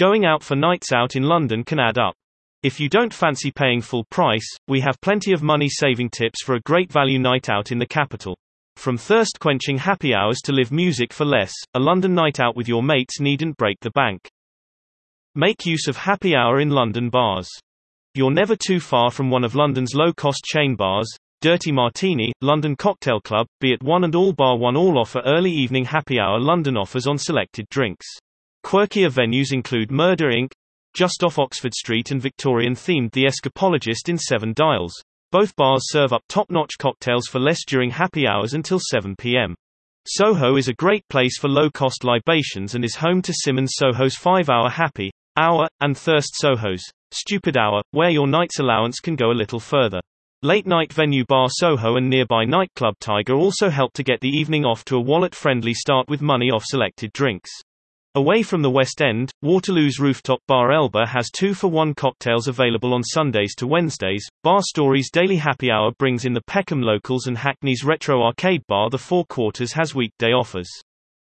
Going out for nights out in London can add up. If you don't fancy paying full price, we have plenty of money saving tips for a great value night out in the capital. From thirst quenching happy hours to live music for less, a London night out with your mates needn't break the bank. Make use of happy hour in London bars. You're never too far from one of London's low cost chain bars. Dirty Martini, London Cocktail Club, Be At One and all bar one all offer early evening happy hour London offers on selected drinks. Quirkier venues include Murder Inc., just off Oxford Street and Victorian themed The Escapologist in Seven Dials. Both bars serve up top-notch cocktails for less during happy hours until 7 p.m. Soho is a great place for low-cost libations and is home to Simmons Soho's 5-hour happy hour, and Thirst Soho's stupid hour, where your night's allowance can go a little further. Late-night venue Bar Soho and nearby nightclub Tiger also help to get the evening off to a wallet-friendly start with money off selected drinks. Away from the West End, Waterloo's rooftop bar Elba has two-for-one cocktails available on Sundays to Wednesdays. Bar Stories Daily Happy Hour brings in the Peckham Locals and Hackney's Retro Arcade Bar The Four Quarters has weekday offers.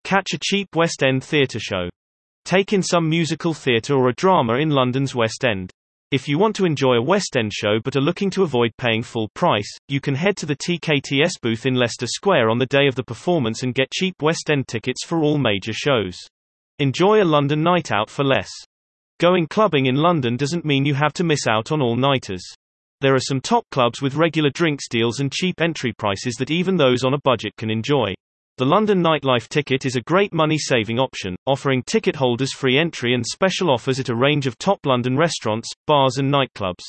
Catch a cheap West End theatre show. Take in some musical theatre or a drama in London's West End. If you want to enjoy a West End show but are looking to avoid paying full price, you can head to the TKTS booth in Leicester Square on the day of the performance and get cheap West End tickets for all major shows. Enjoy a London night out for less. Going clubbing in London doesn't mean you have to miss out on all-nighters. There are some top clubs with regular drinks deals and cheap entry prices that even those on a budget can enjoy. The London Nightlife ticket is a great money-saving option, offering ticket holders free entry and special offers at a range of top London restaurants, bars and nightclubs.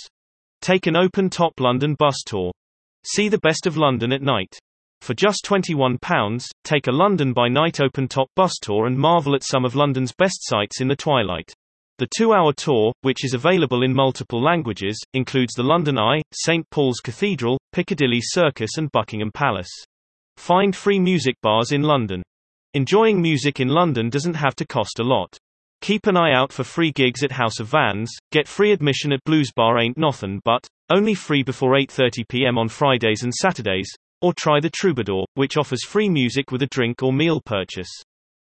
Take an open top London bus tour. See the best of London at night. For just £21, take a London by night open top bus tour and marvel at some of London's best sights in the twilight. The two-hour tour, which is available in multiple languages, includes the London Eye, St Paul's Cathedral, Piccadilly Circus and Buckingham Palace. Find free music bars in London. Enjoying music in London doesn't have to cost a lot. Keep an eye out for free gigs at House of Vans, get free admission at Blues Bar Ain't Nothin' but, only free before 8.30pm on Fridays and Saturdays, or try the Troubadour, which offers free music with a drink or meal purchase.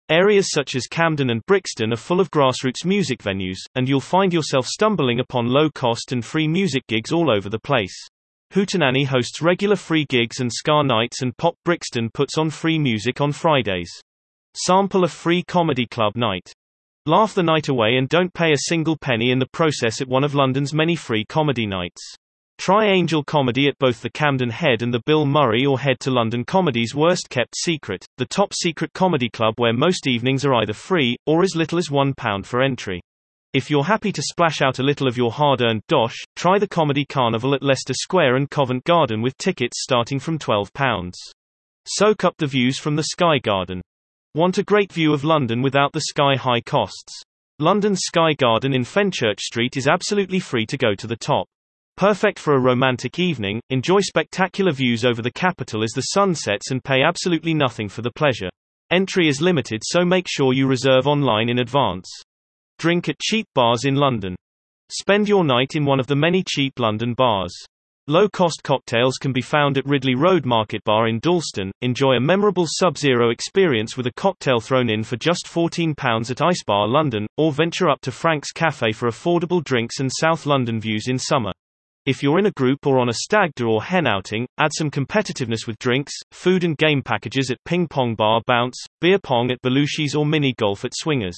Areas such as Camden and Brixton are full of grassroots music venues, and you'll find yourself stumbling upon low-cost and free music gigs all over the place. Hootenanny hosts regular free gigs and ska nights and Pop Brixton puts on free music on Fridays. Sample a free comedy club night. Laugh the night away and don't pay a single penny in the process at one of London's many free comedy nights. Try Angel Comedy at both the Camden Head and the Bill Murray or head to London Comedy's Worst Kept Secret, the top secret comedy club where most evenings are either free, or as little as £1 for entry. If you're happy to splash out a little of your hard-earned dosh, try the Comedy Carnival at Leicester Square and Covent Garden with tickets starting from £12. Soak up the views from the Sky Garden. Want a great view of London without the sky-high costs? London's Sky Garden in Fenchurch Street is absolutely free to go to the top. Perfect for a romantic evening, enjoy spectacular views over the capital as the sun sets and pay absolutely nothing for the pleasure. Entry is limited so make sure you reserve online in advance. Drink at cheap bars in London. Spend your night in one of the many cheap London bars. Low-cost cocktails can be found at Ridley Road Market Bar in Dalston. Enjoy a memorable Sub-Zero experience with a cocktail thrown in for just £14 at Ice Bar London, or venture up to Frank's Cafe for affordable drinks and South London views in summer. If you're in a group or on a stag do or hen outing, add some competitiveness with drinks, food and game packages at Ping Pong Bar Bounce, beer pong at Belushi's or mini golf at Swingers.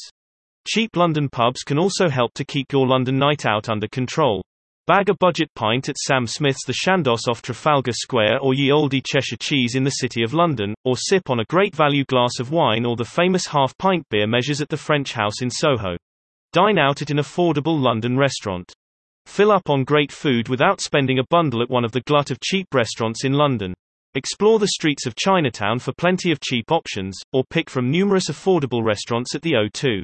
Cheap London pubs can also help to keep your London night out under control. Bag a budget pint at Sam Smith's The Chandos off Trafalgar Square or Ye Olde Cheshire Cheese in the City of London, or sip on a great value glass of wine or the famous half-pint beer measures at the French House in Soho. Dine out at an affordable London restaurant. Fill up on great food without spending a bundle at one of the glut of cheap restaurants in London. Explore the streets of Chinatown for plenty of cheap options, or pick from numerous affordable restaurants at the O2.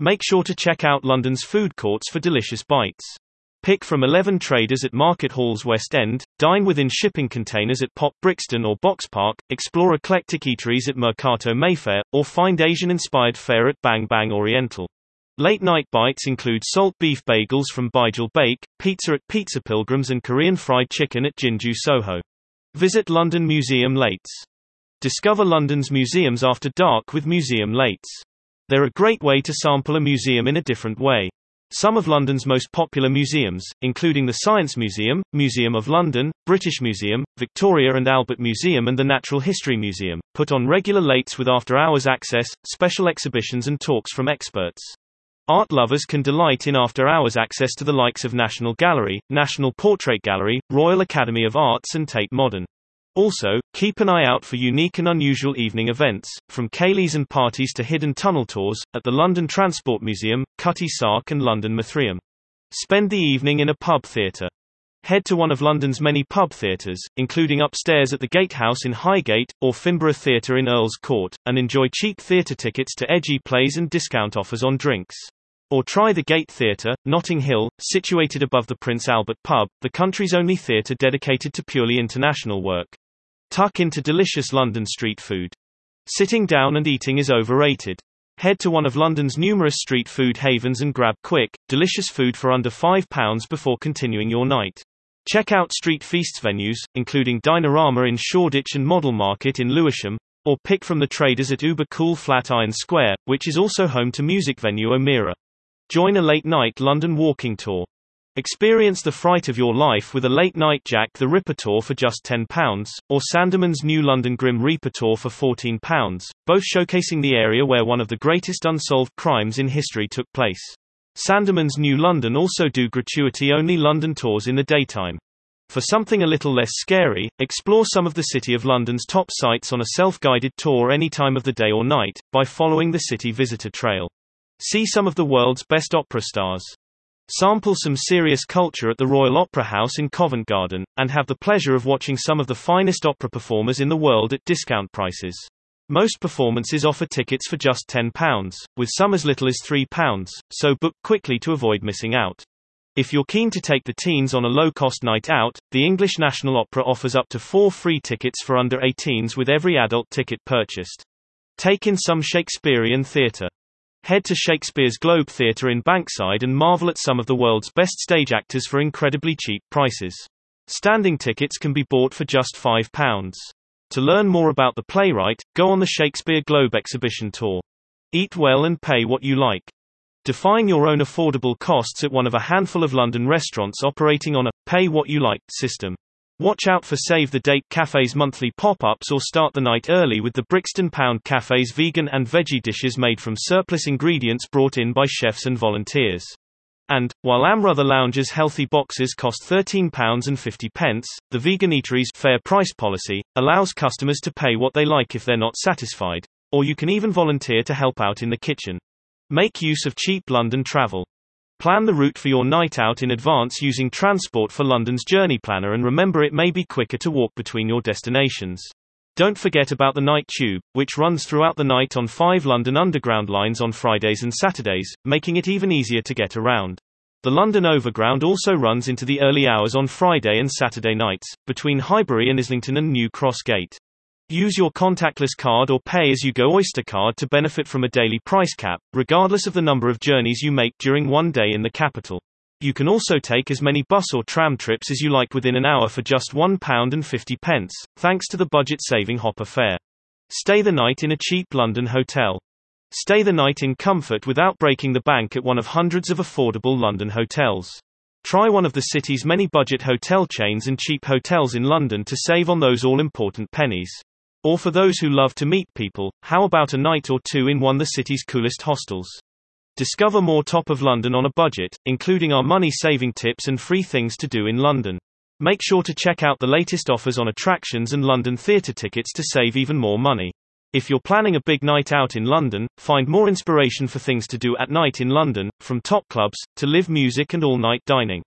Make sure to check out London's food courts for delicious bites. Pick from 11 traders at Market Hall's West End, dine within shipping containers at Pop Brixton or Box Park, explore eclectic eateries at Mercato Mayfair, or find Asian-inspired fare at Bang Bang Oriental. Late-night bites include salt beef bagels from Beigel Bake, pizza at Pizza Pilgrims and Korean fried chicken at Jinjuu Soho. Visit London Museum Lates. Discover London's museums after dark with Museum Lates. They're a great way to sample a museum in a different way. Some of London's most popular museums, including the Science Museum, Museum of London, British Museum, Victoria and Albert Museum and the Natural History Museum, put on regular lates with after-hours access, special exhibitions and talks from experts. Art lovers can delight in after-hours access to the likes of National Gallery, National Portrait Gallery, Royal Academy of Arts and Tate Modern. Also, keep an eye out for unique and unusual evening events, from ceilidhs and parties to hidden tunnel tours, at the London Transport Museum, Cutty Sark and London Mithraeum. Spend the evening in a pub theatre. Head to one of London's many pub theatres, including upstairs at the Gatehouse in Highgate, or Finborough Theatre in Earl's Court, and enjoy cheap theatre tickets to edgy plays and discount offers on drinks. Or try the Gate Theatre, Notting Hill, situated above the Prince Albert pub, the country's only theatre dedicated to purely international work. Tuck into delicious London street food. Sitting down and eating is overrated. Head to one of London's numerous street food havens and grab quick, delicious food for under £5 before continuing your night. Check out street feasts venues, including Dinerama in Shoreditch and Model Market in Lewisham, or pick from the traders at Uber Cool Flatiron Square, which is also home to music venue O'Meara. Join a late night London walking tour. Experience the fright of your life with a late-night Jack the Ripper tour for just £10, or Sandeman's new London Grim Reaper tour for £14, both showcasing the area where one of the greatest unsolved crimes in history took place. Sandeman's New London also do gratuity-only London tours in the daytime. For something a little less scary, explore some of the City of London's top sites on a self-guided tour any time of the day or night, by following the City Visitor Trail. See some of the world's best opera stars. Sample some serious culture at the Royal Opera House in Covent Garden, and have the pleasure of watching some of the finest opera performers in the world at discount prices. Most performances offer tickets for just £10, with some as little as £3, so book quickly to avoid missing out. If you're keen to take the teens on a low-cost night out, the English National Opera offers up to four free tickets for under 18s with every adult ticket purchased. Take in some Shakespearean theatre. Head to Shakespeare's Globe Theatre in Bankside and marvel at some of the world's best stage actors for incredibly cheap prices. Standing tickets can be bought for just £5. To learn more about the playwright, go on the Shakespeare Globe exhibition tour. Eat well and pay what you like. Define your own affordable costs at one of a handful of London restaurants operating on a pay what you like system. Watch out for Save the Date Cafe's monthly pop-ups or start the night early with the Brixton Pound Cafe's vegan and veggie dishes made from surplus ingredients brought in by chefs and volunteers. And, while Amrutha Lounge's healthy boxes cost £13.50, the Vegan Eatery's fair price policy allows customers to pay what they like if they're not satisfied. Or you can even volunteer to help out in the kitchen. Make use of cheap London travel. Plan the route for your night out in advance using Transport for London's Journey Planner and remember it may be quicker to walk between your destinations. Don't forget about the Night Tube, which runs throughout the night on five London Underground lines on Fridays and Saturdays, making it even easier to get around. The London Overground also runs into the early hours on Friday and Saturday nights, between Highbury and Islington and New Cross Gate. Use your contactless card or pay as you go Oyster card to benefit from a daily price cap, regardless of the number of journeys you make during one day in the capital. You can also take as many bus or tram trips as you like within an hour for just £1.50, thanks to the budget-saving Hopper fare. Stay the night in a cheap London hotel. Stay the night in comfort without breaking the bank at one of hundreds of affordable London hotels. Try one of the city's many budget hotel chains and cheap hotels in London to save on those all-important pennies. Or for those who love to meet people, how about a night or two in one of the city's coolest hostels? Discover more top of London on a budget, including our money saving tips and free things to do in London. Make sure to check out the latest offers on attractions and London theatre tickets to save even more money. If you're planning a big night out in London, find more inspiration for things to do at night in London, from top clubs to live music and all night dining.